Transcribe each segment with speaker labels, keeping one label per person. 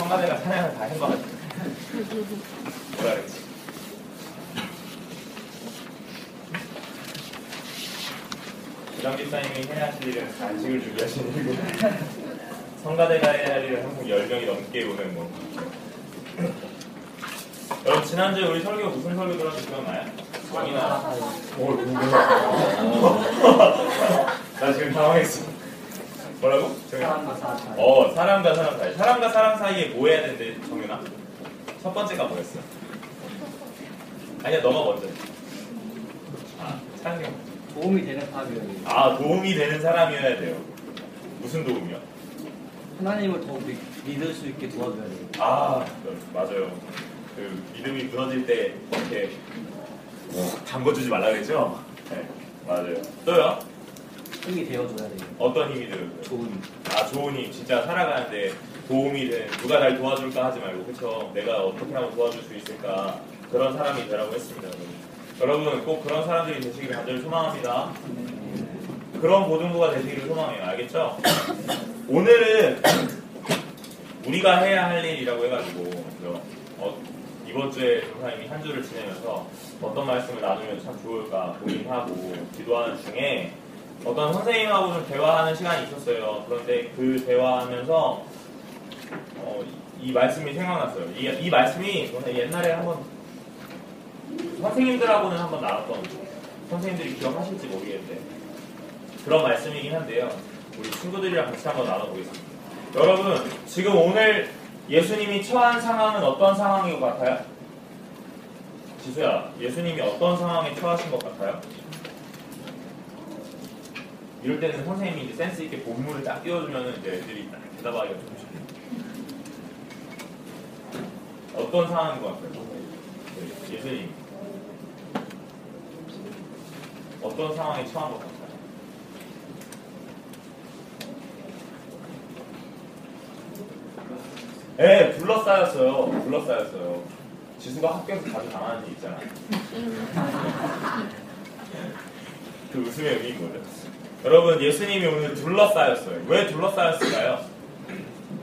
Speaker 1: 청와대가 사냥을 다 같아. 뭐라 그랬지? 이랑 집사님이 해야 하실 일은 간식을 준비하시는 일이고 성가대가 해야 할 일은 항상 10명이 넘게 오는 뭐 여러분 지난주에 우리 설교 무슨 설교 기억나요? 왕이나 뭘 나 지금 당황했어 뭐라고?
Speaker 2: 사람과 사람 사이.
Speaker 1: 어 사람과 사람 사이 사람과 사람 사이에 뭐 해야 되는데 정윤아? 첫 번째가 뭐였어? 아니야 너가 먼저 해. 아 찬이 형.
Speaker 2: 도움이 되는 사람이에요.
Speaker 1: 아 도움이 되는 사람이어야 돼요 무슨 도움이요?
Speaker 2: 하나님을 더 믿- 믿을 수 있게 도와줘야 돼요.
Speaker 1: 아 맞아요 그 믿음이 무너질 때 이렇게 담궈주지 말라 그랬죠? 네 맞아요 또요?
Speaker 2: 힘이 되어줘야 돼요.
Speaker 1: 어떤 힘이 들어요?
Speaker 2: 좋은.
Speaker 1: 아 좋은 힘 진짜 살아가는데 도움이 된 누가 날 도와줄까 하지 말고 그쵸 내가 어떻게 하면 도와줄 수 있을까 그런 사람이 되라고 했습니다 여러분 여러분 꼭 그런 사람들이 되시기를 간절히 소망합니다 그런 고등부가 되시기를 소망해요 알겠죠? 오늘은 우리가 해야 할 일이라고 해가지고? 어, 이번 주에 전사님이 한 주를 지내면서 어떤 말씀을 나누면 참 좋을까 고민하고 기도하는 중에 어떤 선생님하고 좀 대화하는 시간이 있었어요. 그런데 그 대화하면서 어, 이, 이 말씀이 생각났어요. 이, 이 말씀이 옛날에 한번 선생님들하고는 한번 나눴던 선생님들이 기억하실지 모르겠는데 그런 말씀이긴 한데요. 우리 친구들이랑 같이 한번 나눠보겠습니다. 여러분 지금 오늘 예수님이 처한 상황은 어떤 상황인 것 같아요? 지수야, 예수님이 어떤 상황에 처하신 것 같아요? 이럴 때는 선생님이 이제 센스 있게 본문을 딱 띄워주면 이제 애들이 딱 대답하기가 좀 쉽게. 어떤 상황인 것 같아요? 네, 예수님. 어떤 상황에 처한 것 같아요? 네, 둘러싸였어요. 둘러싸였어요. 지수가 학교에서 자주 당하는 일 있잖아요. 그 웃음의 의미인 거죠. 여러분, 예수님이 오늘 둘러싸였어요. 왜 둘러싸였을까요?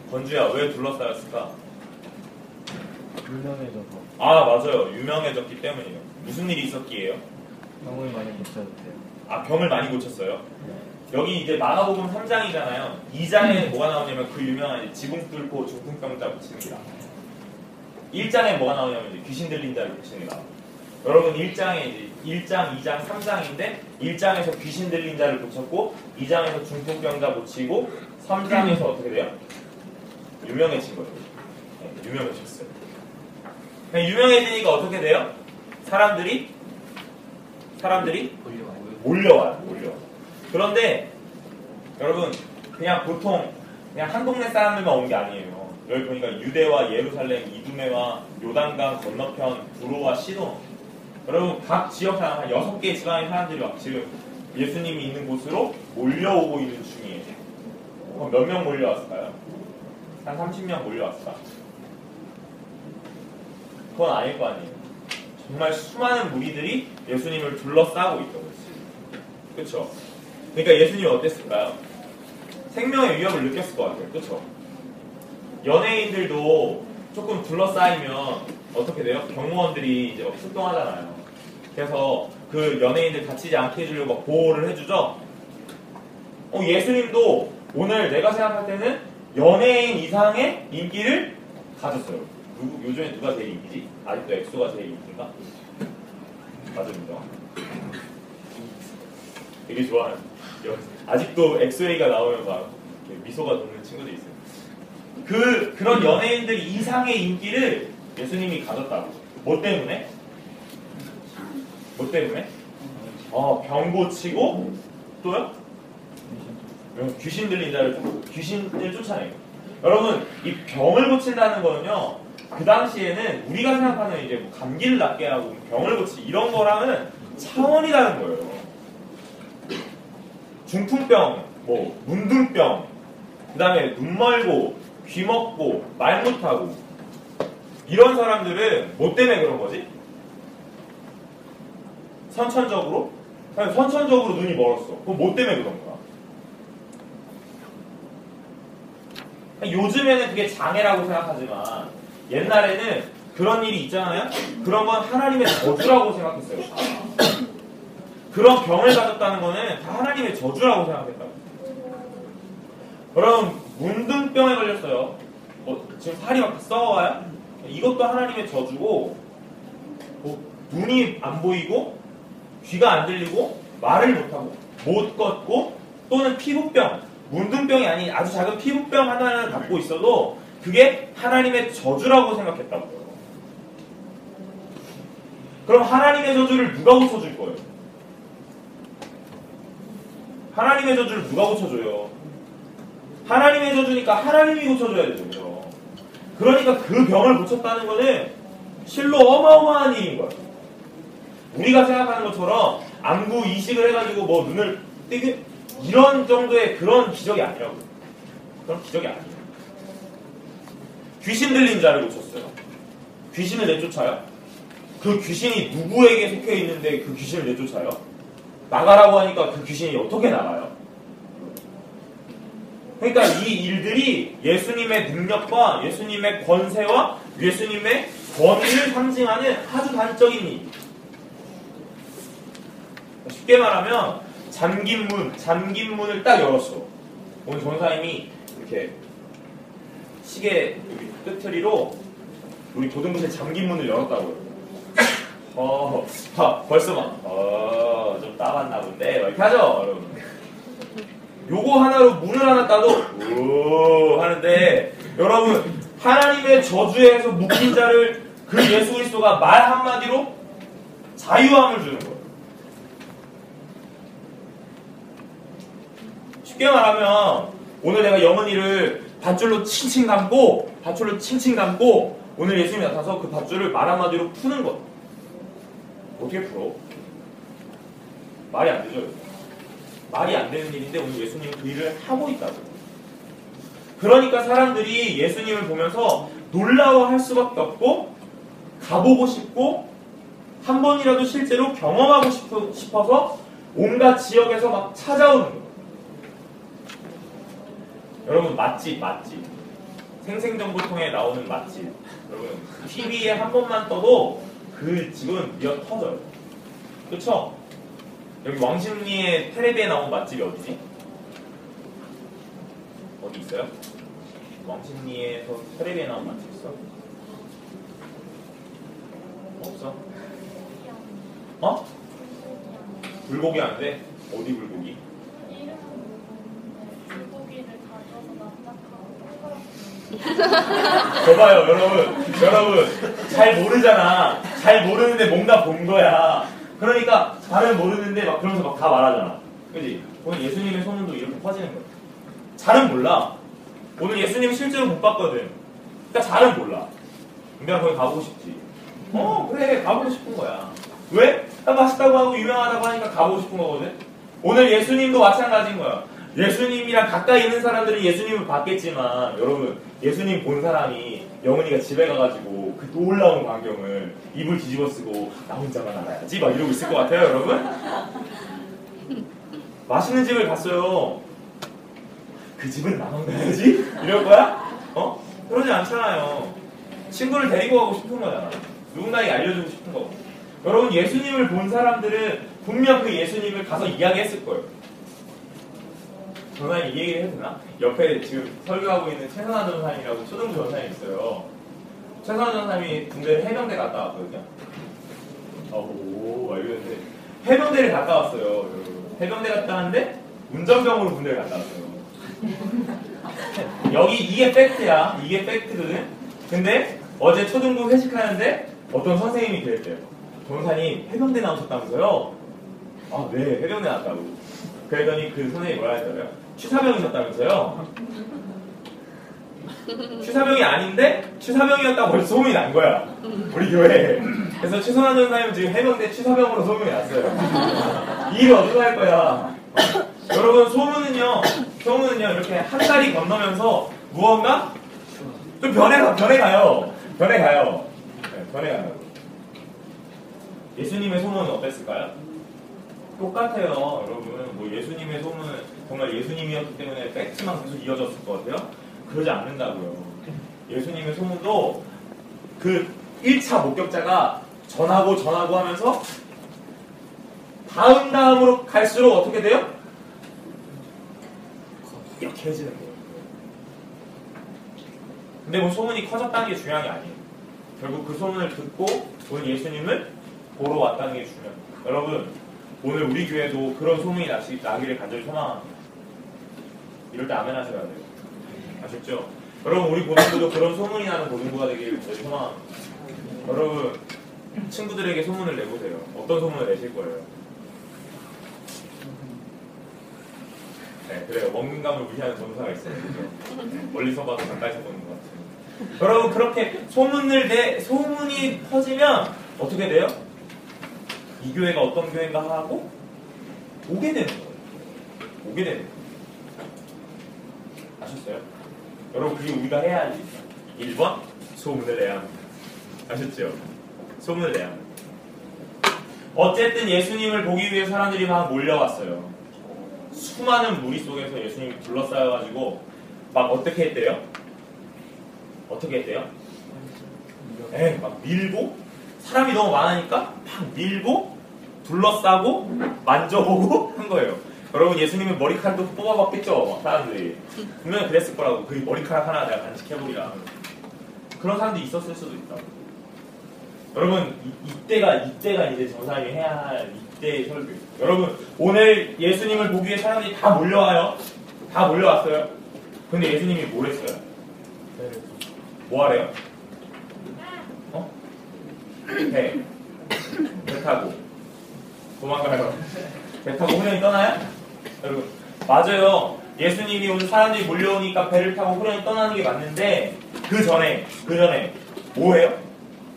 Speaker 1: 건주야, 왜 둘러싸였을까?
Speaker 3: 유명해져서
Speaker 1: 아, 맞아요. 유명해졌기 때문이에요. 무슨 일이 있었기에요?
Speaker 3: 병을 많이 못 찾았대요.
Speaker 1: 아, 병을 많이 고쳤어요. 여기 이제 마가복음 3장이잖아요. 2장에 뭐가 나오냐면 그 유명한 지붕 뚫고 중풍병 자 고치는니다 1장에 뭐가 나오냐면 귀신 들린 자를 나와요. 여러분 1장에 이제 1장, 2장, 3장인데 1장에서 귀신 들린 자를 고쳤고 2장에서 중풍병자 고치고 3장에서 어떻게 돼요? 유명해진 거예요. 네, 유명해졌어요. 그냥 유명해지니까 어떻게 돼요? 사람들이 사람들이. 몰려와요, 몰려와요. 그런데 여러분 그냥 보통 그냥 한 동네 사람들만 온 게 아니에요. 여기 보니까 유대와 예루살렘, 이두메와 요단강 건너편 부로와 시돈 여러분 각 지역 사람 한 여섯 개 지방의 사람들이 막 지금 예수님이 있는 곳으로 몰려오고 있는 중이에요. 그럼 몇 명 몰려왔을까요? 한 30명 몰려왔을까? 그건 아닐 거 아니에요. 정말 수많은 무리들이 예수님을 둘러싸고 있던 거지. 그쵸? 그러니까 예수님이 어땠을까요? 생명의 위협을 느꼈을 것 같아요. 그쵸? 연예인들도 조금 둘러싸이면 어떻게 돼요? 경호원들이 이제 막 출동하잖아요. 그래서 그 연예인들 다치지 않게 해주려고 막 보호를 해주죠? 어, 예수님도 오늘 내가 생각할 때는 연예인 이상의 인기를 가졌어요. 누구, 요즘에 누가 제일 인기지? 아직도 엑소가 제일 인기인가? 맞습니다. 되게 좋아하는. 여- 아직도 엑소에이가 나오면 막 미소가 도는 친구들이 있어요. 그, 그런 연예인들 이상의 인기를 예수님이 가졌다고. 뭐 때문에? 뭐 때문에? 어, 병 고치고, 또요? 귀신 들린 자를 귀신을 쫓아내요. 여러분 이 병을 고친다는 거는요 그 당시에는 우리가 생각하는 이제 뭐 감기를 낫게 하고 병을 고치 이런 거랑은 차원이 다른 거예요. 중풍병, 뭐 문둥병, 그 다음에 눈 멀고 귀 먹고 말 못하고 이런 사람들은 뭐 때문에 그런 거지? 선천적으로? 아니, 선천적으로 눈이 멀었어. 그럼 뭐 때문에 그런 거야? 요즘에는 그게 장애라고 생각하지만 옛날에는 그런 일이 있잖아요. 그런 건 하나님의 저주라고 생각했어요. 그런 병을 가졌다는 거는 다 하나님의 저주라고 생각했다고. 여러분 문둥병에 걸렸어요. 뭐 지금 살이 막 썩어와요? 이것도 하나님의 저주고 뭐 눈이 안 보이고 귀가 안 들리고 말을 못하고 못 걷고 또는 피부병 문둥병이 아닌 아주 작은 피부병 하나를 갖고 있어도 그게 하나님의 저주라고 생각했다고요. 그럼 하나님의 저주를 누가 고쳐줄 거예요? 하나님의 저주를 누가 고쳐줘요? 하나님의 저주니까 하나님이 고쳐줘야 되죠. 그러니까 그 병을 고쳤다는 거는 실로 어마어마한 일인 거예요. 우리가 생각하는 것처럼 안구 이식을 해가지고 뭐 눈을 뜨게 이런 정도의 그런 기적이 아니라고. 그런 기적이 아니에요. 귀신 들린 자를 고쳤어요. 귀신을 내쫓아요? 그 귀신이 누구에게 속해 있는데 그 귀신을 내쫓아요? 나가라고 하니까 그 귀신이 어떻게 나가요? 그러니까 이 일들이 예수님의 능력과 예수님의 권세와 예수님의 권위를 상징하는 아주 단적인 일. 쉽게 말하면 잠긴 문, 잠긴 문을 딱 열었어. 오늘 전사님이 이렇게 시계 끝트리로 우리 도등부실 잠긴 문을 열었다고요. 어, 하, 벌써 막, 어, 좀 따봤나 본데, 막 이렇게 하죠, 여러분. 요거 하나로 문을 하나 따도, 오, 하는데, 여러분, 하나님의 저주에서 묶인 자를 그 예수 그리스도가 말 한마디로 자유함을 주는 거예요. 쉽게 말하면, 오늘 내가 영원히를 밧줄로 칭칭 감고, 밧줄로 칭칭 감고, 오늘 예수님이 나타나서 그 밧줄을 말 한마디로 푸는 것. 어떻게 풀어? 말이 안 되죠. 말이 안 되는 일인데 오늘 예수님은 그 일을 하고 있다고. 그러니까 사람들이 예수님을 보면서 놀라워할 수밖에 없고 가보고 싶고 한 번이라도 실제로 경험하고 싶어서 온갖 지역에서 막 찾아오는 거예요. 여러분 맛집 맛집 생생정보통에 나오는 맛집 여러분 TV에 한 번만 떠도 그 집은 미어 터져요. 그쵸? 여기 왕십리의 테레비에 나온 맛집이 어디지? 어디 있어요? 왕십리에서 테레비에 나온 맛집 있어? 없어? 어? 불고기 안 돼? 어디 불고기? 봐봐요 여러분. 여러분 잘 모르잖아. 잘 모르는데 뭔가 본 거야. 그러니까 잘은 모르는데 막 그러면서 막 다 말하잖아. 그지? 오늘 예수님의 소문도 이렇게 퍼지는 거야. 잘은 몰라. 오늘 예수님 실제로 못 봤거든. 그러니까 잘은 몰라. 근데 거기 가보고 싶지. 어 그래. 가보고 싶은 거야. 왜? 나 맛있다고 하고 유명하다고 하니까 가보고 싶은 거거든. 오늘 예수님도 마찬가지인 거야 예수님이랑 가까이 있는 사람들은 예수님을 봤겠지만 여러분 예수님 본 사람이 영은이가 집에 가가지고 그 놀라운 광경을 입을 뒤집어 쓰고 나 혼자만 알아야지. 막 이러고 있을 것 같아요 여러분? 맛있는 집을 갔어요 그 집은 나만 가야지. 이럴 거야? 어? 그러지 않잖아요. 친구를 데리고 가고 싶은 거잖아. 누군가에게 알려주고 싶은 거고 여러분 예수님을 본 사람들은 분명 그 예수님을 가서 이야기했을 거예요 전사님 이 얘기를 해도 되나? 옆에 지금 설교하고 있는 최선한 전사님이라고 초등부 전사님 있어요. 최선한 전사님이 군대 해병대 갔다 왔거든요. 어, 오, 막 이러는데 해병대를 갔다 왔어요. 여러분. 해병대 갔다 왔는데 운전병으로 군대를 갔다 왔어요. 여기 이게 팩트야. 이게 팩트거든. 근데 어제 초등부 회식하는데 어떤 선생님이 그랬대요. 전사님 해병대 나오셨다면서요? 아, 네, 해병대 나왔다고. 그랬더니 그 선생님이 뭐라 했더라고요? 취사병이셨다면서요? 취사병이 아닌데 취사병이었다고 벌써 소문이 난 거야. 우리 교회에. 그래서 최선한 전사님 지금 해병대 취사병으로 소문이 났어요. 이 일을 어떻게 할 거야? 여러분 소문은요, 소문은요 이렇게 한 달이 건너면서 무언가 좀 변해가 변해가요. 변해가요. 네, 변해가요. 예수님의 소문은 어땠을까요? 똑같아요, 여러분. 뭐 예수님의 소문은 정말 예수님이었기 때문에 팩트만 계속 이어졌을 것 같아요. 그러지 않는다고요. 예수님의 소문도 그 1차 목격자가 전하고 전하고 하면서 다음 다음으로 갈수록 어떻게 돼요? 이렇게 해지는 거예요. 근데 뭐 소문이 커졌다는 게 중요한 게 아니에요. 결국 그 소문을 듣고 오늘 예수님을 보러 왔다는 게 중요해요. 여러분, 오늘 우리 교회도 그런 소문이 나시, 나기를 간절히 소망합니다. 이럴 때 아멘 하셔야 돼요. 아셨죠? 여러분, 우리 고등부도 그런 소문이 나는 고등부가 되기를 간절히 소망합니다. 여러분, 친구들에게 소문을 내보세요. 어떤 소문을 내실 거예요? 네, 그래요. 먹는 감을 무시하는 전사가 있어요. 그죠? 네, 멀리서 봐도 가까이서 보는 것 같아요. 여러분, 그렇게 소문을 내, 소문이 퍼지면 어떻게 돼요? 이 교회가 어떤 교회인가 하고 오게 되는 거예요. 오게 되는 거예요. 아셨어요? 여러분, 그게 우리가 해야 할 일. 1번, 소문을 내야 합니다. 아셨죠? 소문을 내야 합니다. 어쨌든 예수님을 보기 위해 사람들이 막 몰려왔어요. 수많은 무리 속에서 예수님이 둘러싸여가지고 막 어떻게 했대요? 어떻게 했대요? 에, 막 밀고 사람이 너무 많으니까 막 밀고 둘러싸고 만져보고 한 거예요. 여러분 예수님은 머리카락도 뽑아봤겠죠? 막 사람들이 분명히 그랬을 거라고 그 머리카락 하나 내가 간직해보리라 그런 사람들이 있었을 수도 있다. 여러분 이, 이때가 이때가 이제 전사님이 해야 할 이때의 설교. 여러분 오늘 예수님을 보기 위해 사람들이 다 몰려와요. 다 몰려왔어요. 근데 예수님이 뭘 했어요? 뭐 하래요? 어? 배. 배 타고 도망가요. 배 타고 후련히 떠나요? 여러분 맞아요. 예수님이 오늘 사람들이 몰려오니까 배를 타고 후련히 떠나는 게 맞는데 그 전에 그 전에 뭐해요?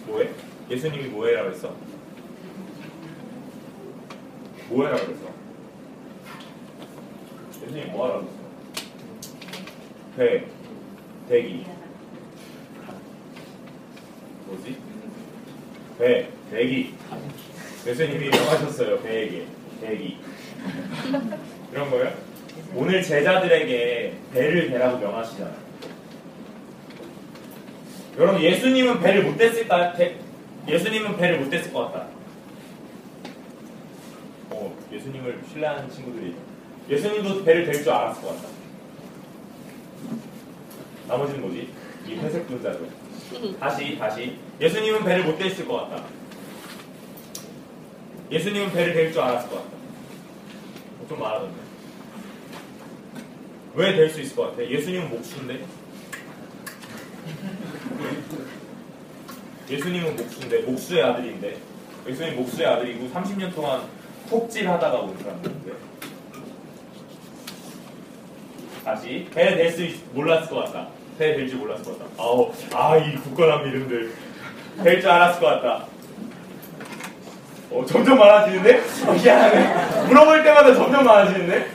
Speaker 1: 뭐해? 예수님이 뭐해라고 했어? 뭐해라고 했어? 예수님이 뭐하라고 했어? 배, 대기 뭐지? 배, 대기 예수님이 명하셨어요 배에게 대기 이런 거예요? 오늘 제자들에게 배를 대라고 명하시잖아요 여러분 예수님은 배를 못 댔을까? 대, 예수님은 배를 못 댔을 것 같다. 어, 예수님을 신뢰하는 친구들이 예수님도 배를 댈 줄 알았을 것 같다. 나머지는 뭐지? 이 회색 분자들. 다시 다시 예수님은 배를 못 댔을 것 같다. 예수님은 배를 댈 줄 알았을 것 같다. 어, 좀 말하던데. 왜 될 수 있을 것 같아? 예수님은 목수인데? 예수님은 목수인데? 목수의 아들인데? 예수님 목수의 아들이고 30년 동안 톱질하다가 온 사람인데. 다시 배 될 수 몰랐을 것 같다. 배 될 줄 몰랐을 것 같다. 아우 아 이 굳건한 믿음들. 될 줄 알았을 것 같다 어, 점점 많아지는데? 어, 미안하네 물어볼 때마다 점점 많아지는데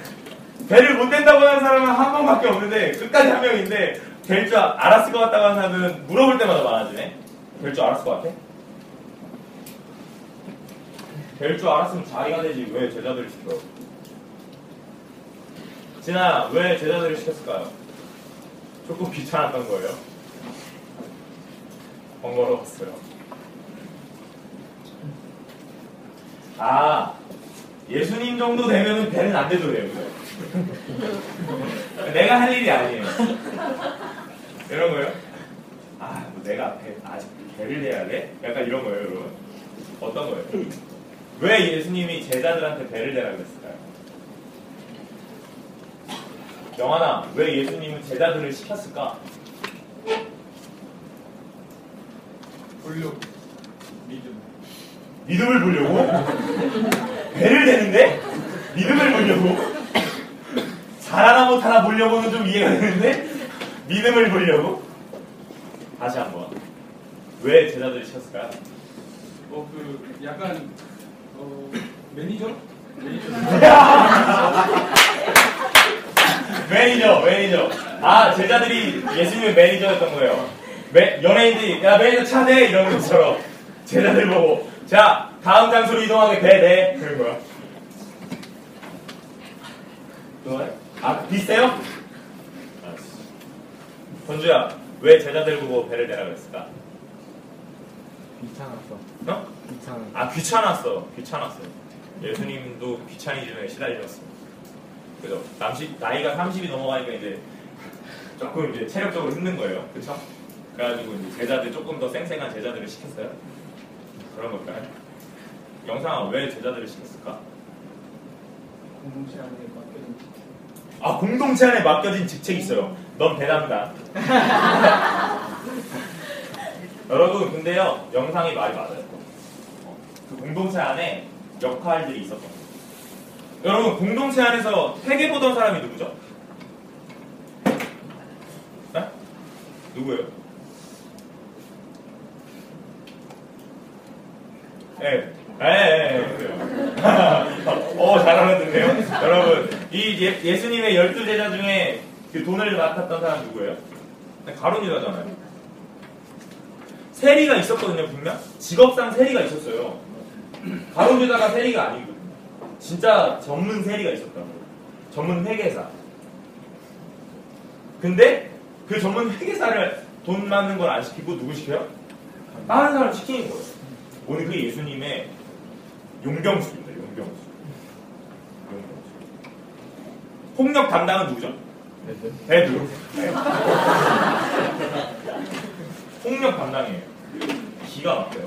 Speaker 1: 배를 못 된다고 하는 사람은 한 명밖에 없는데 끝까지 한 명인데 될 줄 알았을 것 같다고 하는 사람은 물어볼 때마다 많아지네 될 줄 알았을 것 같아? 될 줄 알았으면 자기가 되지 왜 제자들을 시켜? 진아 왜 제자들을 시켰을까요? 조금 귀찮았던 거예요. 번거로웠어요. 아 예수님 정도 되면은 배는 안 돼도 돼요. 내가 할 일이 아니에요. 이런 거요? 아, 뭐 내가 배, 아직 배를 해야 돼? 약간 이런 거예요, 여러분. 어떤 거예요? 왜 예수님이 제자들한테 배를 대라 그랬을까요? 영환아, 왜 예수님은 제자들을 시켰을까?
Speaker 3: 볼륨 믿음
Speaker 1: 믿음을 보려고? 배를 대는데? 믿음을 보려고? 잘하나 못하나 보려고는 좀 이해가 되는데? 믿음을 보려고? 다시 한번. 왜 제자들이 시켰을까요?
Speaker 3: 어, 그 약간 어, 매니저? 매니저?
Speaker 1: 매니저, 매니저. 아, 제자들이 예수님의 매니저였던 거예요. 매, 연예인들이, 야, 매니저 차 대! 이런 것처럼. 제자들 보고, 자, 다음 장소로 이동하게 배 대. 그런 거야. 좋아요? 아, 비슷해요? 알았어. 권주야, 왜 제자들 보고 배를 내라 그랬을까?
Speaker 4: 귀찮았어.
Speaker 1: 어?
Speaker 4: 귀찮아.
Speaker 1: 아, 귀찮았어. 귀찮았어. 예수님도 귀차니즘에 시달렸습니다. 그죠? 남시, 나이가 30이 넘어가니까 이제 조금 이제 체력적으로 힘든 거예요. 그쵸? 그래가지고 이제 제자들 조금 더 쌩쌩한 제자들을 시켰어요. 그런 걸까요? 영상아, 왜 제자들을 시켰을까?
Speaker 3: 공동체 안에 맡겨진
Speaker 1: 아, 공동체 안에 맡겨진 직책이 있어요. 넌 배담다. 여러분, 근데요, 영상이 말이 맞아요. 어, 그 공동체 안에 역할들이 있었던 거예요. 여러분, 공동체 안에서 회계 보던 사람이 누구죠? 네? 누구예요? 예. 예, 예, 예. 어, 잘 알아듣네요. 여러분, 이 예, 예수님의 열두 제자 중에 그 돈을 맡았던 사람 누구예요? 가론유다잖아요. 세리가 있었거든요, 분명. 직업상 세리가 있었어요. 가론유다가 세리가 아니거든요. 진짜 전문 세리가 있었다고. 전문 회계사. 근데 그 전문 회계사를 돈 받는 걸 안 시키고 누구 시켜요? 다른 사람 시키는 거예요. 오늘 그게 예수님의 용병수입니다. 용병수. 용병수. 폭력 담당은 누구죠? 베드. 네. 폭력 담당이에요. 기가 막혀요.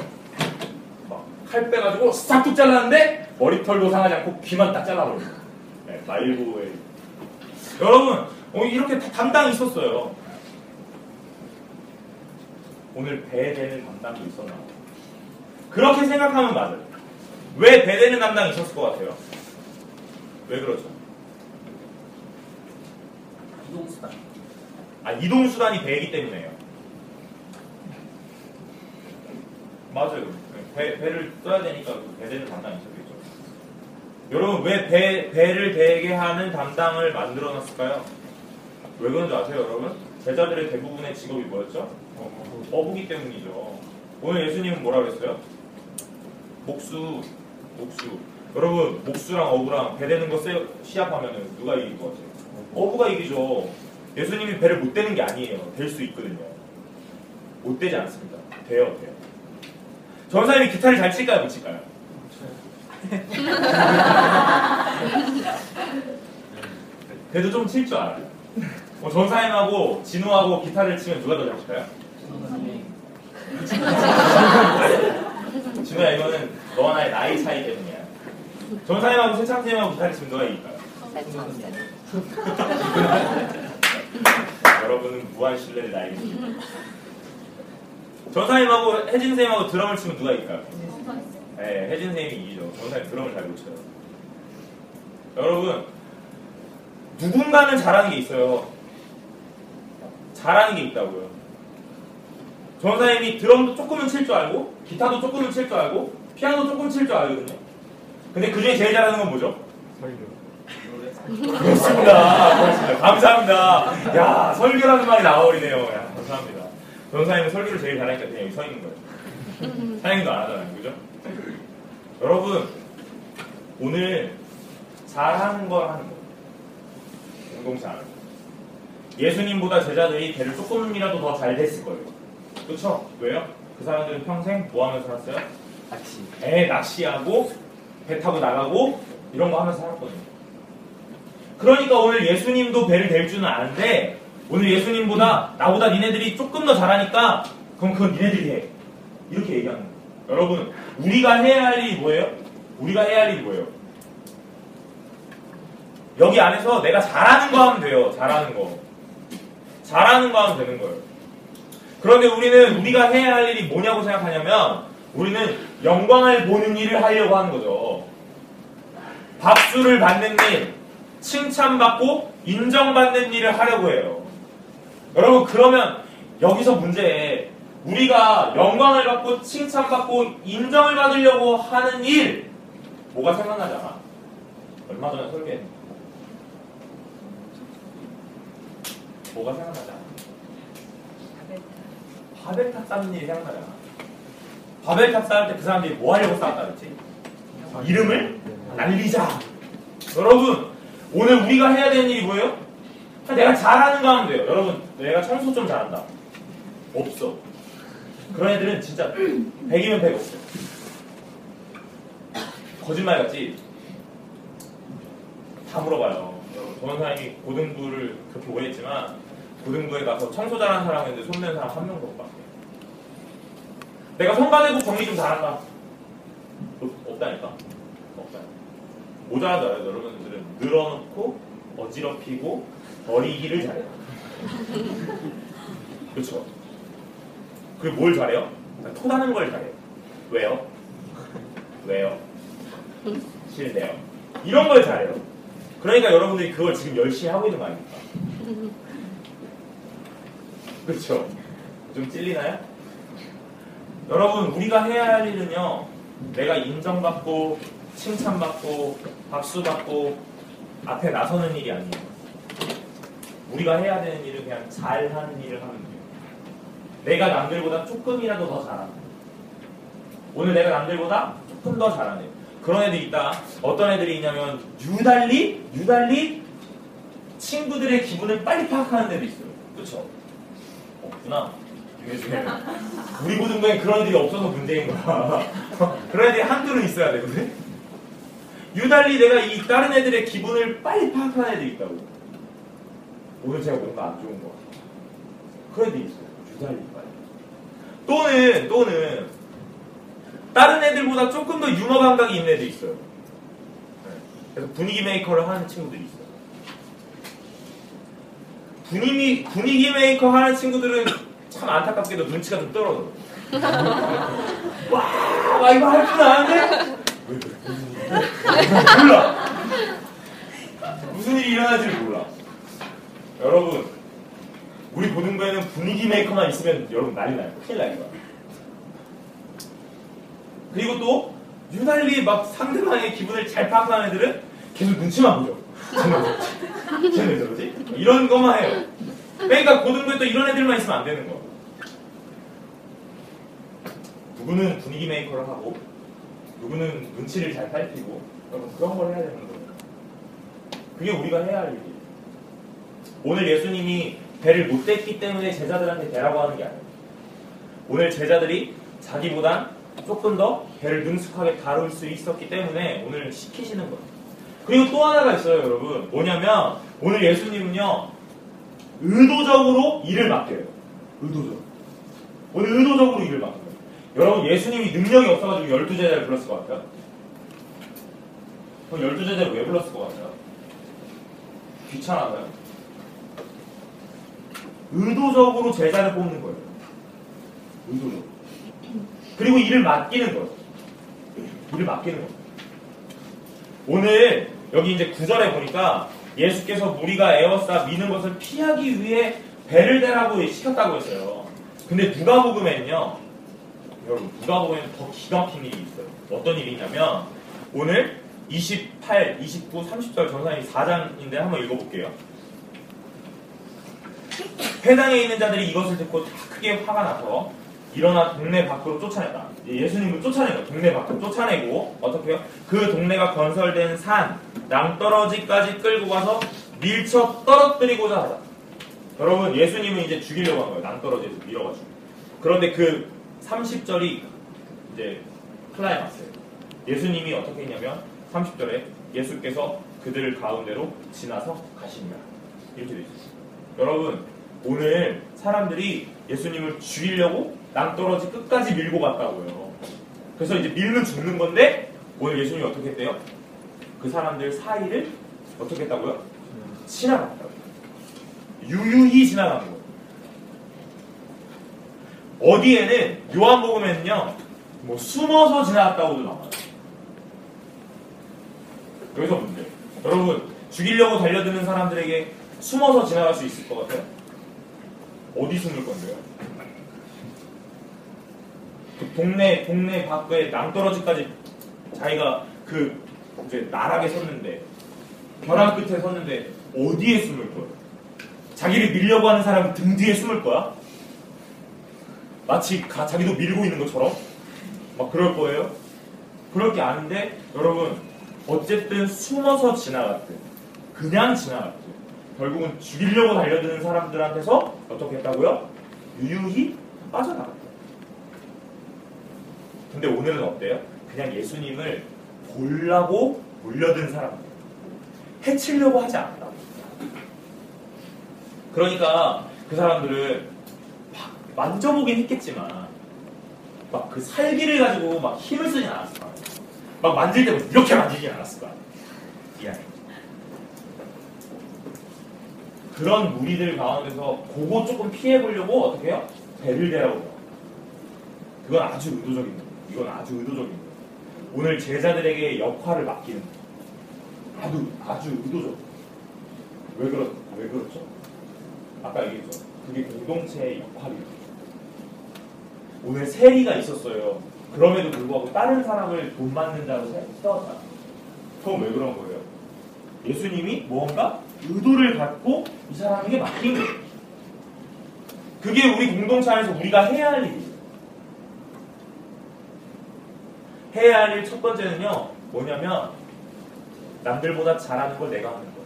Speaker 1: 막칼 빼가지고 싹둑 잘랐는데 머리털도 상하지 않고 귀만 딱 잘라버려요. 네, 말고에. 여러분, 어, 이렇게 다 담당이 있었어요. 오늘 배 되는 담당도 있었나? 그렇게 생각하면 맞아요. 왜배 되는 담당이 있었을 것 같아요? 왜 그렇죠?
Speaker 2: 이동수단.
Speaker 1: 아, 이동수단이 배이기 때문에요. 맞아요. 배, 배를 써야 되니까 그배 되는 담당이 있었겠죠. 여러분, 왜 배, 배를 대게 하는 담당을 만들어 놨을까요? 왜 그런지 아세요, 여러분? 제자들의 대부분의 직업이 뭐였죠? 어부기 때문이죠. 오늘 예수님은 뭐라 그랬어요? 목수, 목수. 여러분, 목수랑 어부랑 배 되는 거 세- 시합하면 누가 이길 것 같아요? 어부가 이기죠. 예수님이 배를 못 대는 게 아니에요. 될 수 있거든요. 못 되지 않습니다. 돼요, 돼요. 전사님이 기타를 잘 칠까요, 못 칠까요? 그래도 좀 칠 줄 알아요. 어, 전사님하고 진우하고 기타를 치면 누가 더 잘 칠까요? 진우야, 이거는 너와 나의 나이 차이 때문이야. 전사님하고 세창쌤하고 기타를 치면 누가 이길까요? 여러분은 무한 신뢰를 나에게 줍니다. 전사님하고 혜진 쌤하고 드럼을 치면 누가 이길까요? 네, 혜진 쌤이 이기죠. 전사님 드럼을 잘 못 쳐요. 여러분, 누군가는 잘하는 게 있어요. 잘하는 게 있다고요. 전사님이 드럼도 조금은 칠 줄 알고, 기타도 조금은 칠 줄 알고, 피아노 조금 칠 줄 알거든요. 근데 그 중에 제일 잘하는 건 뭐죠? 그렇습니다. 그렇습니다. 감사합니다. 야, 설교라는 말이 나와버리네요. 야, 감사합니다. 변사님은 설교를 제일 잘하니까 그냥 여기 서 있는 거예요. 사행도 안 하잖아요. 그죠? 여러분, 오늘 잘하는 걸 하는 거예요. 거. 예수님보다 제자들이 배를 조금이라도 더 잘 됐을 거예요. 그렇죠? 왜요? 그 사람들은 평생 뭐 하면서 살았어요?
Speaker 4: 낚시.
Speaker 1: 애 낚시하고 배 타고 나가고 이런 거 하면서 살았거든요. 그러니까 오늘 예수님도 배를 댈 줄은 아는데 오늘 예수님보다 나보다 니네들이 조금 더 잘하니까 그럼 그건 니네들이 해. 이렇게 얘기하는 거예요. 여러분 우리가 해야 할 일이 뭐예요? 우리가 해야 할 일이 뭐예요? 여기 안에서 내가 잘하는 거 하면 돼요. 잘하는 거. 잘하는 거 하면 되는 거예요. 그런데 우리는 우리가 해야 할 일이 뭐냐고 생각하냐면 우리는 영광을 보는 일을 하려고 하는 거죠. 박수를 받는 일, 칭찬받고 인정받는 일을 하려고 해요. 여러분 그러면 여기서 문제에 우리가 영광을 받고 칭찬받고 인정을 받으려고 하는 일 뭐가 생각나잖아. 얼마 전에 설계했는데 뭐가 생각나잖아. 바벨탑 쌓는 일이 생각나잖아. 바벨탑 쌓을 때 그 사람들이 뭐 하려고 쌓았다 그랬지? 이름을 날리자. 여러분 오늘 우리가 해야 되는 일이 뭐예요? 그냥 내가 잘하는 거 하면 돼요. 여러분 내가 청소 좀 잘한다. 없어. 그런 애들은 진짜 100이면 100 없어. 거짓말 같지? 다 물어봐요. 여러분, 전원사님이 고등부를 그렇게 오래 했지만 고등부에 가서 청소 잘하는 사람 있는데 손 내는 사람 한 명도 못 봤어요. 내가 성가대국 정리 좀 잘한다. 없- 없다니까? 없다. 모자라도 알아요. 여러분들은 늘어놓고 어지럽히고 버리기를 잘해요. 그렇죠? 그리고 뭘 잘해요? 토다는 걸 잘해요. 왜요? 왜요? 싫네요. 이런 걸 잘해요. 그러니까 여러분들이 그걸 지금 열심히 하고 있는 거 아닙니까? 그렇죠? 좀 찔리나요? 여러분 우리가 해야 할 일은요 내가 인정받고 칭찬받고 박수받고 앞에 나서는 일이 아니에요. 우리가 해야 되는 일은 그냥 잘하는 일을 하면 돼요. 내가 남들보다 조금이라도 더 잘하는 오늘 내가 남들보다 조금 더 잘하네 그런 애들이 있다. 어떤 애들이 있냐면 유달리? 유달리? 친구들의 기분을 빨리 파악하는 애들이 있어요. 그렇죠? 없구나 우리 고등부에 그런 애들이 없어서 문제인 거야. 그런 애들이 한둘은 있어야 되거든. 유달리 내가 이 다른 애들의 기분을 빨리 파악하는 애들이 있다고. 오늘 제가 뭔가 안 좋은 거. 그런 애들이 있어요. 유달리 빨리. 또는 또는 다른 애들보다 조금 더 유머 감각이 있는 애들이 있어요. 네. 그래서 분위기 메이커를 하는 친구들이 있어요. 분위기 분위기 메이커 하는 친구들은 참 안타깝게도 눈치가 좀 떨어져. 와, 와 이거 할줄 아는데? 몰라. 무슨 일이 일어날지 몰라. 여러분, 우리 고등부에는 분위기 메이커만 있으면 여러분 난리 나요. 큰일 나요. 그리고 또 유달리 막 상대방의 기분을 잘 파악하는 애들은 계속 눈치만 보죠. 쟤는 저러지? 쟤는 저러지? 이런 것만 해요. 그러니까 고등부에 또 이런 애들만 있으면 안 되는 거. 누구는 분위기 메이커를 하고 누구는 눈치를 잘 살피고 그런 걸 해야 되는 거예요. 그게 우리가 해야 할 일이에요. 오늘 예수님이 배를 못 뗐기 때문에 제자들한테 배라고 하는 게 아니에요. 오늘 제자들이 자기보단 조금 더 배를 능숙하게 다룰 수 있었기 때문에 오늘 시키시는 거예요. 그리고 또 하나가 있어요, 여러분. 뭐냐면 오늘 예수님은요 의도적으로 일을 맡겨요. 의도적으로. 오늘 의도적으로 일을 맡겨요. 여러분 예수님이 능력이 없어가지고 열두 제자를 불렀을 것 같아요? 그럼 열두 제자를 왜 불렀을 것 같아요? 귀찮아서요? 의도적으로 제자를 뽑는 거예요. 의도적으로. 그리고 일을 맡기는 거예요. 일을 맡기는 거예요. 오늘 여기 이제 구절에 보니까 예수께서 무리가 에워싸 미는 것을 피하기 위해 배를 대라고 시켰다고 했어요. 근데 누가복음에는요. 여러분 누가복음에는 더 기가 막힌 일이 있어요. 어떤 일이 있냐면 오늘 28, 29, 30절 전사님 4장인데 한번 읽어볼게요. 회당에 있는 자들이 이것을 듣고 다 크게 화가 나서 일어나 동네 밖으로 쫓아냈다. 예수님을 거예요. 동네 밖으로 쫓아내고 어떻게 해요? 그 동네가 건설된 산 낭떠러지까지 끌고 가서 밀쳐 떨어뜨리고자 하다. 여러분 예수님은 이제 죽이려고 한 거예요. 낭떠러지에서 밀어가지고. 그런데 그 30절이 이제 클라이막스예요. 예수님이 어떻게 했냐면 30절에 예수께서 그들을 가운데로 지나서 가시니라. 이렇게 되어 있어요. 여러분 오늘 사람들이 예수님을 죽이려고 낭떠러지 끝까지 밀고 갔다고요. 그래서 이제 밀면 죽는 건데 오늘 예수님이 어떻게 했대요? 그 사람들 사이를 어떻게 했다고요? 지나갔다고요. 유유히 지나간 거예요. 어디에는 요한복음에는요, 뭐 숨어서 지나갔다고도 나와요. 여기서 문제. 여러분 죽이려고 달려드는 사람들에게 숨어서 지나갈 수 있을 것 같아요? 어디 숨을 건데요? 그 동네 동네 밖에 낭떠러지까지 자기가 그 이제 나락에 섰는데 벼랑 끝에 섰는데 어디에 숨을 거야? 자기를 밀려고 하는 사람 등 뒤에 숨을 거야? 마치 가- 자기도 밀고 있는 것처럼 막 그럴 거예요? 그럴 게 아닌데 여러분 어쨌든 숨어서 지나갔든 그냥 지나갔든 결국은 죽이려고 달려드는 사람들한테서 어떻게 했다고요? 유유히 빠져나갔다. 근데 오늘은 어때요? 그냥 예수님을 보려고 몰려든 사람들. 해치려고 하지 않았다. 그러니까 그 사람들은 막 만져보긴 했겠지만 막 그 살기를 가지고 막 힘을 쓰진 않았을 거야. 막 만질 때부터 이렇게 만지진 않았을 거야. 미안해. 그런 무리들 가운데서 그거 조금 피해 보려고 어떻게 해요? 배를 대라고. 그건 아주 거예요. 이건 아주 의도적인 거예요. 오늘 제자들에게 역할을 맡기는 거예요. 아주 아주 의도적. 왜 그렇 왜 그렇죠? 아까 얘기했죠. 그게 공동체의 역할이에요. 오늘 세리가 있었어요. 그럼에도 불구하고 다른 사람을 돈 받는 자로 세- 세웠다. 그건 왜 그런 거예요? 예수님이 뭔가 의도를 갖고 이 사람에게 맡긴 거예요. 그게 우리 공동체 안에서 우리가 해야 할 일이에요. 해야 할 일 첫 번째는요, 뭐냐면, 남들보다 잘하는 걸 내가 하는 거예요.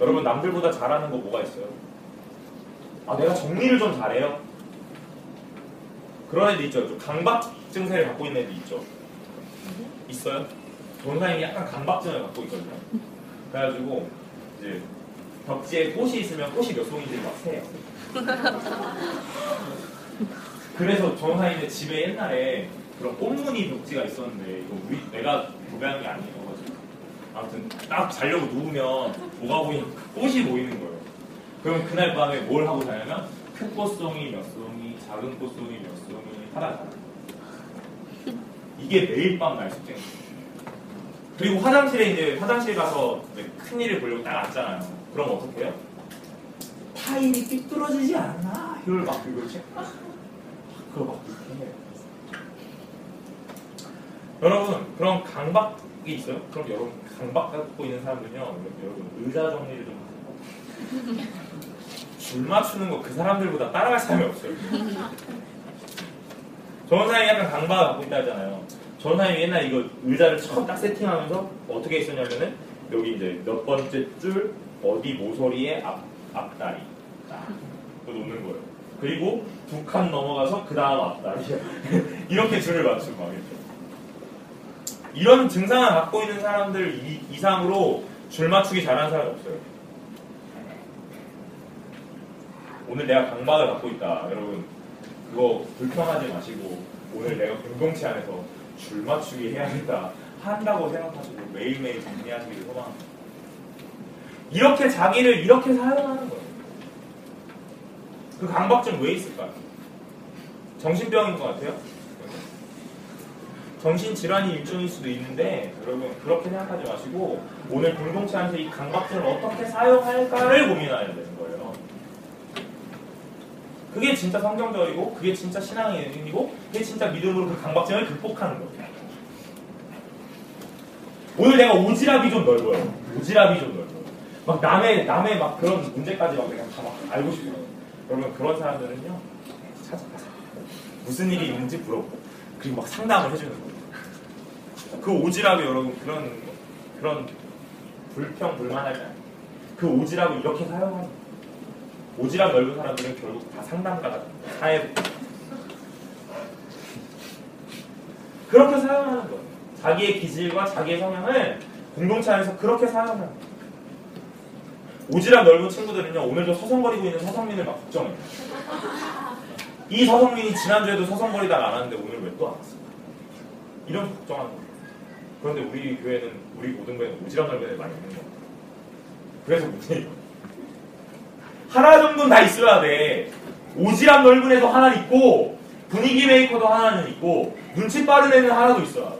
Speaker 1: 여러분, 남들보다 잘하는 거 뭐가 있어요? 아, 내가 정리를 좀 잘해요? 그런 애들 있죠. 좀 강박 증세를 갖고 있는 애들 있죠. 있어요? 전사님이 약간 강박증을 갖고 있거든요. 그래가지고 이제 벽지에 꽃이 있으면 꽃이 몇 송인지 막 세요. 그래서 전사님의 집에 옛날에 그런 꽃무늬 벽지가 있었는데 이거 우리 내가 도배한 게 아니에요. 아무튼 딱 자려고 누우면 뭐가 보이는 꽃이 보이는 거예요. 그럼 그날 밤에 뭘 하고 자냐면 큰 꽃송이 몇 송이, 작은 꽃송이 몇 송이 하나 자. 이게 매일 밤날 숙제인 거예요. 그리고 화장실에 이제 화장실 가서 큰 일을 보려고 딱 앉잖아요. 그럼 어떻게 해요? 파일이 삐뚤어지지 않나? 이걸 막 이걸 체크. 그거 막 이렇게 해요. 여러분 그런 강박이 있어요? 그럼 여러분 강박 갖고 있는 사람들은요 여러분 의자 정리를 좀 하세요. 줄 맞추는 거 그 사람들보다 따라갈 사람이 없어요. 전사님이 약간 강박을 갖고 있다 하잖아요. 전사님이 옛날 이거 의자를 처음 딱 세팅하면서 어떻게 했었냐면은 여기 이제 몇 번째 줄 어디 모서리에 앞 앞다리 딱 놓는 거예요. 그리고 두 칸 넘어가서 그 다음 앞다리 이렇게 줄을 맞추고 막 이렇게. 이런 증상을 갖고 있는 사람들 이, 이상으로 줄 맞추기 잘하는 사람이 없어요. 오늘 내가 강박을 갖고 있다. 여러분, 그거 불평하지 마시고, 오늘 내가 공동체 안에서 줄 맞추기 해야겠다. 한다고 생각하시고, 매일매일 정리하시기를 소망합니다. 이렇게 자기를 이렇게 사용하는 거예요. 그 강박증 왜 있을까요? 정신병인 것 같아요? 정신질환이 일종일 수도 있는데 여러분 그렇게 생각하지 마시고 오늘 공동체 안에서 이 강박증을 어떻게 사용할까를 고민해야 되는 거예요. 그게 진짜 성경적이고 그게 진짜 신앙의 의미고 그게 진짜 믿음으로 그 강박증을 극복하는 거예요. 오늘 내가 오지랖이 좀 넓어요. 오지랖이 좀 넓어요. 막 남의 남의 막 그런 문제까지 막 내가 다 막 알고 싶어요. 여러분 그런 사람들은요 찾아가세요. 무슨 일이 있는지 물어보고 그리고 막 상담을 해주는 거예요. 그 오지랖이 여러분 그런 그런 불평 때 아니에요. 그 오지랖을 이렇게 사용하는. 오지랖 넓은 사람들은 결국 다 상담가가. 사회 그렇게 사용하는 거예요. 자기의 기질과 자기의 성향을 공동체 안에서 그렇게 사용하는 거예요. 오지랖 넓은 친구들은요 오늘도 서성거리고 있는 서성민을 막 걱정해요. 이 서성민이 지난주에도 서성거리다가 안 왔는데 오늘 왜 또 안 왔어? 이런 걱정하는 거예요. 그런데 우리 교회는 우리 모든 교회는 오지랖 넓은 많이 있는 거예요. 그래서 문제예요. 하나 정도는 다 있어야 돼. 오지랖 넓은 애도 하나 있고 분위기 메이커도 하나는 있고 눈치 빠른 애는 하나도 있어야 돼.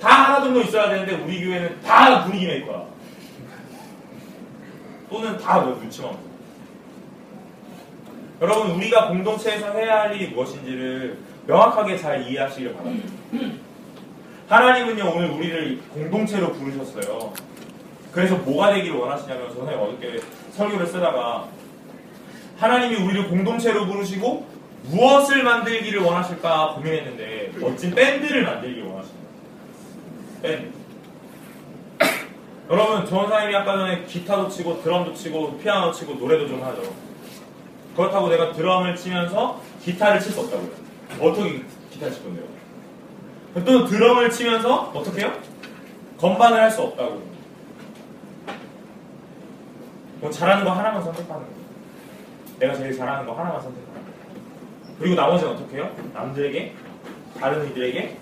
Speaker 1: 다 하나 정도 있어야 되는데 우리 교회는 다 분위기 메이커야. 또는 다 뭐 눈치만 보고. 여러분 우리가 공동체에서 해야 할 일이 무엇인지를 명확하게 잘 이해하시길 바랍니다. 하나님은요 오늘 우리를 공동체로 부르셨어요. 그래서 뭐가 되기를 원하시냐면 저는 어저께 설교를 쓰다가 하나님이 우리를 공동체로 부르시고 무엇을 만들기를 원하실까 고민했는데 멋진 밴드를 만들기를 원하십니다. 밴드. 여러분 전사님이 아까 전에 기타도 치고 드럼도 치고 피아노 치고 노래도 좀 하죠. 그렇다고 내가 드럼을 치면서 기타를 칠 수 없다고요. 어떻게 기타를 칠 건데요? 또 드럼을 치면서 어떻게 해요? 건반을 할 수 없다고. 뭐 잘하는 거 하나만 선택하는 거예요. 내가 제일 잘하는 거 하나만 선택하는 거예요. 그리고 나머지는 어떻게 해요? 남들에게, 다른 이들에게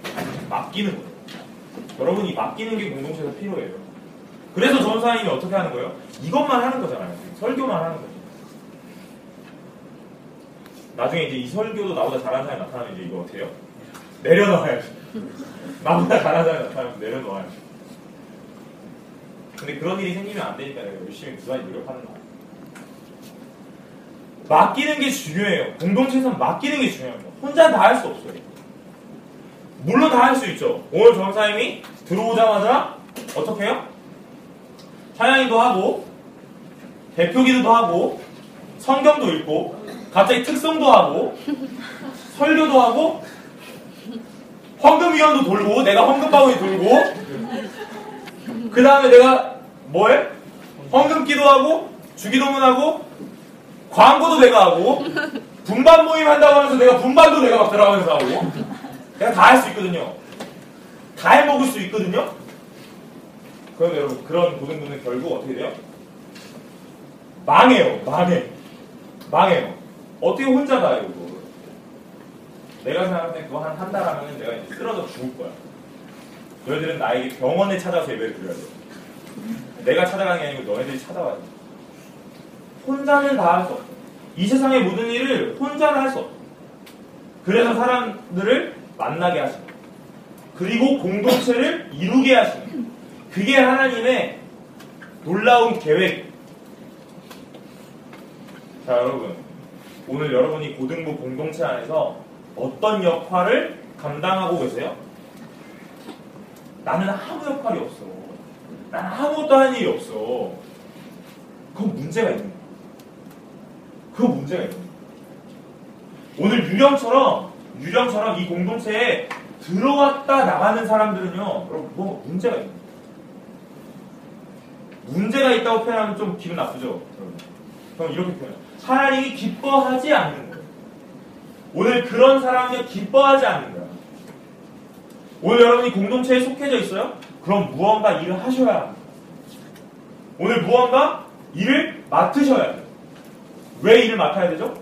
Speaker 1: 맡기는 거예요. 여러분, 이 맡기는 게 공동체에서 필요해요. 그래서 전사님이 어떻게 하는 거예요? 이것만 하는 거잖아요. 설교만 하는 거죠. 나중에 이제 이 설교도 나보다 잘하는 사람이 나타나면 이제 이거 해요? 내려놓아야지. 나보다 사람이 나타나면 내려놓아야지. 근데 그런 일이 생기면 안 되니까 내가 열심히 부단히 노력하는 거야. 맡기는 게 중요해요. 공동체에서는 맡기는 게 중요합니다. 혼자 다 할 수 없어요. 물론 다 할 수 있죠. 오늘 전사님이 들어오자마자 어떻게 해요? 찬양이도 하고 대표기도도 하고 성경도 읽고 갑자기 특성도 하고 설교도 하고 헌금위원도 돌고 내가 헌금바구니 돌고 그 다음에 내가 뭐해? 헌금 기도 하고 주기도문하고 광고도 내가 하고 분반 모임 한다고 하면서 내가 분반도 내가 막 들어가면서 하고. 내가 다 할 수 있거든요. 다 해먹을 수 있거든요. 그런데 여러분 그런 고등분은 결국 어떻게 돼요? 망해요. 망해. 망해요. 어떻게 혼자 가요 이거 내가 생각할 때 그거 한 한 달 하면 내가 이제 쓰러져 죽을 거야. 너희들은 나에게 병원에 찾아서 예배를 드려야 돼. 내가 찾아가는 게 아니고 너희들이 찾아와야 돼. 혼자는 다 할 수 없어. 이 세상의 모든 일을 혼자는 할 수 없어. 그래서 사람들을 만나게 하시고 그리고 공동체를 이루게 하시는 그게 하나님의 놀라운 계획. 자, 여러분. 오늘 여러분이 고등부 공동체 안에서 어떤 역할을 감당하고 계세요? 나는 아무 역할이 없어. 나는 아무것도 할 일이 없어. 그건 문제가 있는 거야. 그건 문제가 있는 거야. 오늘 유령처럼, 유령처럼 이 공동체에 들어왔다 나가는 사람들은요, 여러분, 뭐 문제가 있는 거야. 문제가 있다고 표현하면 좀 기분 나쁘죠? 그럼 이렇게 표현해요. 하나님이 기뻐하지 않는 거예요. 오늘 그런 사람이 기뻐하지 않는 거야. 오늘 여러분이 공동체에 속해져 있어요? 그럼 무언가 일을 하셔야 합니다. 오늘 무언가 일을 맡으셔야 돼요. 왜 일을 맡아야 되죠?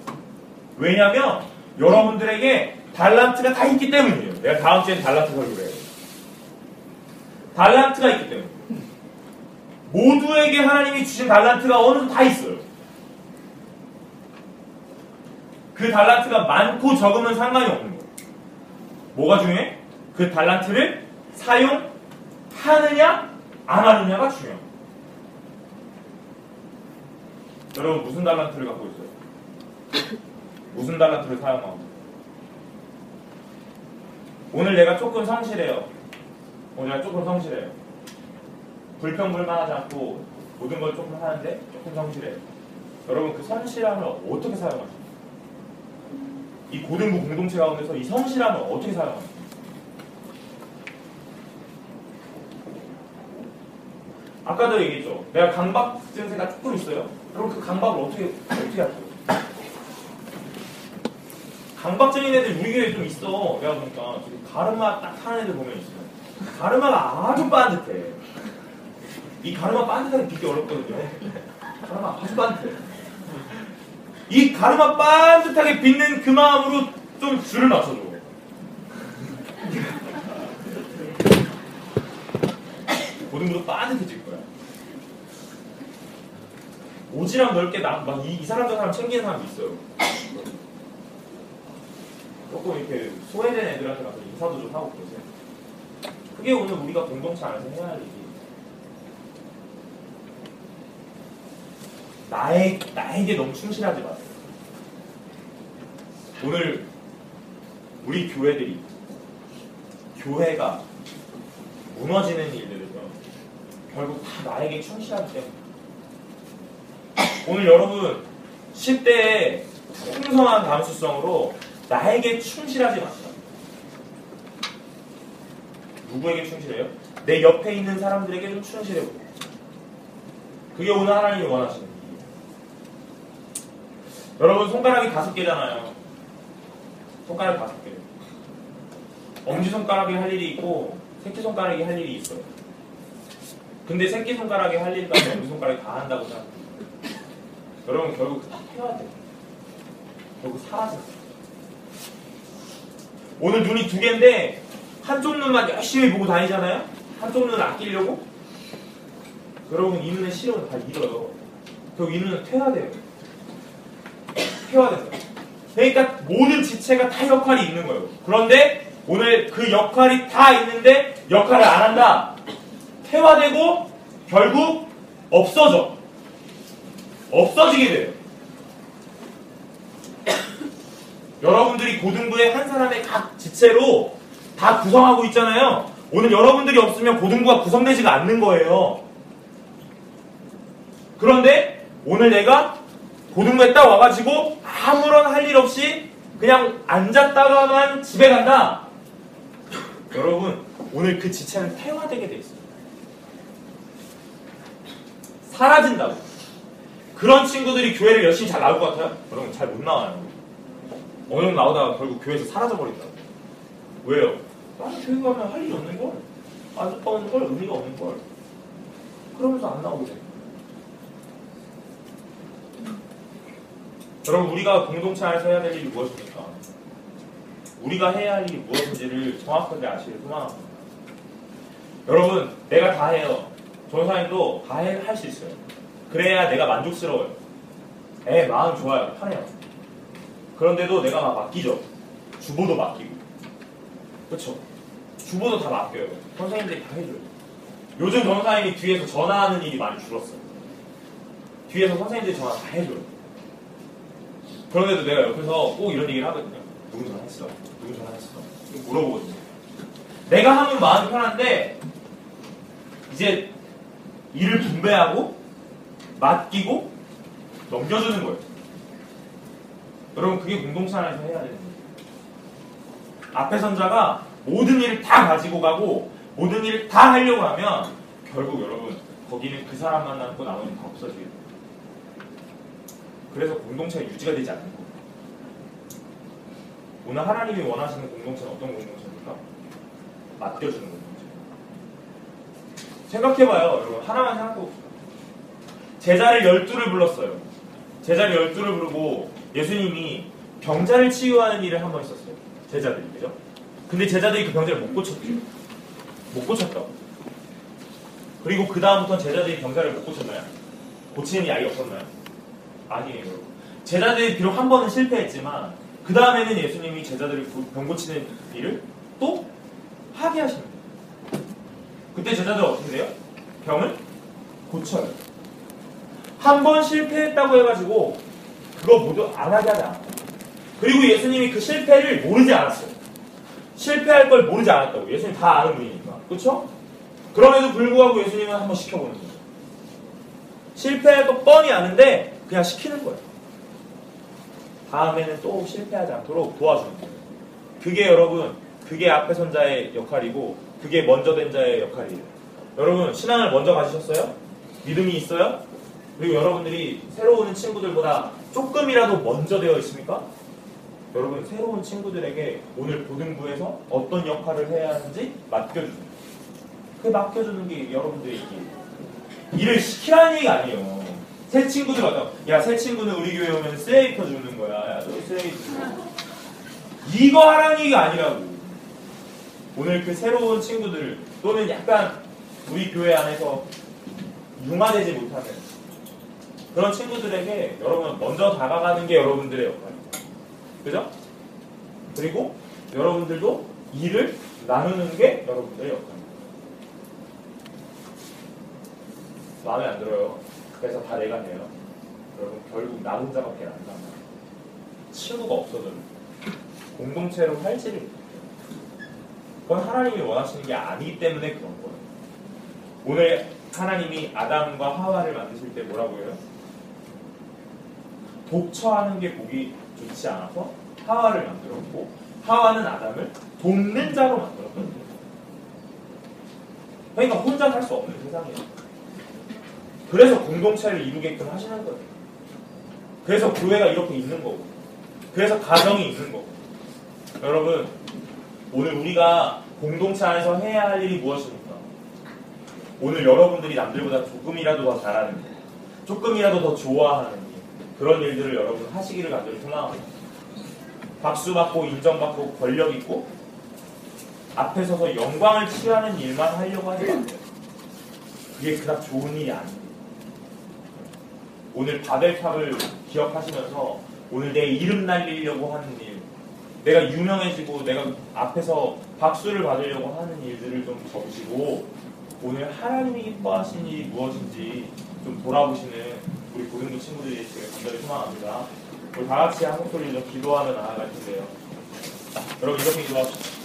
Speaker 1: 왜냐하면 여러분들에게 달란트가 다 있기 때문이에요. 내가 다음 주엔 달란트 설교를 해요. 달란트가 있기 때문에. 모두에게 하나님이 주신 달란트가 어느 다 있어요. 그 달란트가 많고 적으면 상관이 없는 거예요. 뭐가 중요해? 그 달란트를 사용하느냐, 안 하느냐가 중요해요. 여러분, 무슨 달란트를 갖고 있어요? 무슨 달란트를 사용하고? 오늘 내가 조금 성실해요. 오늘 내가 조금 성실해요. 불평불만하지 않고 모든 걸 조금 하는데 조금 성실해요. 여러분 그 성실함을 어떻게 사용하십니까? 이 고등부 공동체 가운데서 이 성실함을 어떻게 사용하십니까? 아까도 얘기했죠. 내가 강박 증세가 조금 있어요. 그럼 그 강박을 어떻게 어떻게 할까요? 강박적인 애들 우리 교회에 좀 있어. 내가 보니까 가르마 딱 하는 애들 보면 있어요. 가르마가 아주 반듯해. 이 가르마 반듯하게 빚기 어렵거든요. 가르마 아주 반듯해. 이 가르마 반듯하게 빚는 그 마음으로 좀 줄을 맞춰줘. 고등부도 반듯해질 거야. 오지랖 넓게 막이 이 사람 저 사람 챙기는 사람도 있어요. 조금 이렇게 소외된 애들한테 가서 인사도 좀 하고 그러세요. 그게 오늘 우리가 공동체 안에서 해야 할 일이. 나에, 나에게 너무 충실하지 마세요. 오늘 우리 교회들이 교회가 무너지는 일들은요 결국 다 나에게 충실하기 때문에 오늘 여러분 10대의 풍성한 감수성으로 나에게 충실하지 마시라 누구에게 충실해요? 내 옆에 있는 사람들에게 좀 충실해 보세요 그게 오늘 하나님이 원하시는 여러분 손가락이 다섯 개잖아요 손가락 다섯 개 엄지손가락이 할 일이 있고 새끼손가락이 할 일이 있어요. 근데 새끼손가락이 할 일까지 엄지손가락이 다 한다고 생각해요. 여러분 결국 다 해야 돼요. 결국 사라져요. 오늘 눈이 두 개인데 한쪽 눈만 열심히 보고 다니잖아요? 한쪽 눈을 아끼려고? 여러분 이 눈의 시력은 다 잃어요. 결국 이 눈은 퇴화 돼요. 퇴화 돼요. 그러니까 모든 지체가 다 역할이 있는 거예요. 그런데 오늘 그 역할이 다 있는데 역할을 안 한다. 퇴화되고 결국 없어져. 없어지게 돼요. 여러분들이 고등부의 한 사람의 각 지체로 다 구성하고 있잖아요. 오늘 여러분들이 없으면 고등부가 구성되지가 않는 거예요. 그런데 오늘 내가 고등부에 딱 와가지고 아무런 할 일 없이 그냥 앉았다가만 집에 간다. 여러분 오늘 그 지체는 퇴화되게 돼 있어요. 사라진다고. 그런 친구들이 교회를 열심히 잘 나올 것 같아요? 여러분 잘 못 나와요. 어느 정도 나오다가 결국 교회에서 사라져 버린다고. 왜요? 나는 교회 가면 할 일이 없는 걸. 앉았다 오는 걸 의미가 없는 걸. 그러면서 안 나오게 돼. 여러분 우리가 공동체 안에서 해야 될 일이 무엇입니까? 우리가 해야 할 일이 무엇인지를 정확하게 아시길 소망합니다. 여러분 내가 다 해요. 전사님도 다 할 수 있어요. 그래야 내가 만족스러워요. 에 마음 좋아요. 편해요. 그런데도 내가 막 맡기죠. 주보도 맡기고. 그쵸? 주보도 다 맡겨요. 선생님들이 다 해줘요. 요즘 전사님이 뒤에서 전화하는 일이 많이 줄었어요. 뒤에서 선생님들이 전화 다 해줘요. 그런데도 내가 옆에서 꼭 이런 얘기를 하거든요. 누구 전화했어? 누구 전화했어? 물어보거든요. 내가 하면 마음이 편한데 이제 일을 분배하고 맡기고 넘겨주는 거예요. 여러분 그게 공동체 안에서 해야 되는 거예요. 앞에 선자가 모든 일을 다 가지고 가고 모든 일을 다 하려고 하면 결국 여러분 거기는 그 사람만 남고 나머지는 다 없어지게 돼요. 그래서 공동체가 유지가 되지 않는 거예요. 오늘 하나님이 원하시는 공동체는 어떤 공동체입니까? 맡겨주는 공동체. 생각해봐요, 여러분. 하나만 생각해봅시다. 제자를 열두를 불렀어요. 제자를 열두를 부르고 예수님이 병자를 치유하는 일을 한 번 있었어요. 제자들이, 그죠? 근데 제자들이 그 병자를 못 고쳤죠. 못 고쳤다고. 그리고 그 다음부터는 제자들이 병자를 못 고쳤나요? 고치는 아예 없었나요? 아니에요. 제자들이 비록 한 번은 실패했지만 그 다음에는 예수님이 제자들을 구- 병 고치는 일을 또 하게 하십니다. 그때 제자들 어떻게 돼요? 병을 고쳐요. 한 번 실패했다고 해가지고 그거 모두 안 하게 하지 않아요. 그리고 예수님이 그 실패를 모르지 않았어요. 실패할 걸 모르지 않았다고. 예수님 다 아는 분이니까. 그렇죠? 그럼에도 불구하고 예수님은 한번 시켜보는 거예요. 실패할 거 뻔히 아는데 그냥 시키는 거예요. 다음에는 또 실패하지 않도록 도와주는 거예요. 그게 여러분, 그게 앞에 선 자의 역할이고, 그게 먼저 된 자의 역할이에요. 여러분, 신앙을 먼저 가지셨어요? 믿음이 있어요? 그리고 여러분들이 새로 오는 친구들보다 조금이라도 먼저 되어 있습니까? 여러분, 새로운 친구들에게 오늘 고등부에서 어떤 역할을 해야 하는지 맡겨주세요. 그 맡겨주는 게 여러분들의 일이에요. 일을 시키라는 얘기가 아니에요. 새 친구들 왔다. 야, 새 친구는 우리 교회 오면 쓰레기 퍼주는 거야. 야, 너 쓰레기 줘. 이거 하라는 얘기가 아니라고. 오늘 그 새로운 친구들 또는 약간 우리 교회 안에서 융화되지 못하는 그런 친구들에게 여러분 먼저 다가가는 게 여러분들의 역할입니다. 그죠? 그리고 여러분들도 일을 나누는 게 여러분들의 역할입니다. 마음에 안 들어요. 그래서 다 내가 해요. 여러분 결국 나 혼자밖에 안 남아요. 친구가 없어져요. 공동체로 활지를 못해요. 그건 하나님이 원하시는 게 아니기 때문에 그런 거예요. 오늘 하나님이 아담과 하와를 만드실 때 뭐라고 해요? 독처하는 게 보기 좋지 않아서 하와를 만들었고 하와는 아담을 돕는 자로 만들었거든요. 그러니까 혼자 살 수 없는 세상이에요. 그래서 공동체를 이루게끔 하시는 거예요. 그래서 교회가 이렇게 있는 거고, 그래서 가정이 있는 거고. 여러분, 오늘 우리가 공동체 안에서 해야 할 일이 무엇입니까? 오늘 여러분들이 남들보다 조금이라도 더 잘하는 일, 조금이라도 더 좋아하는 일, 그런 일들을 여러분 하시기를 간절히 소망합니다. 박수 받고 인정받고 권력 있고 앞에 서서 영광을 취하는 일만 하려고 하지 마세요. 그게 그닥 좋은 일이 아닙니다. 오늘 바벨탑을 기억하시면서 오늘 내 이름 날리려고 하는 일, 내가 유명해지고 내가 앞에서 박수를 받으려고 하는 일들을 좀 접으시고 오늘 하나님이 기뻐하시는 일이 무엇인지 좀 돌아보시는 우리 고등부 친구들이 있으길 간절히 소망합니다. 우리 다 같이 한 목소리로 좀 기도하며 나아갈 텐데요. 여러분 이렇게 기도합시다.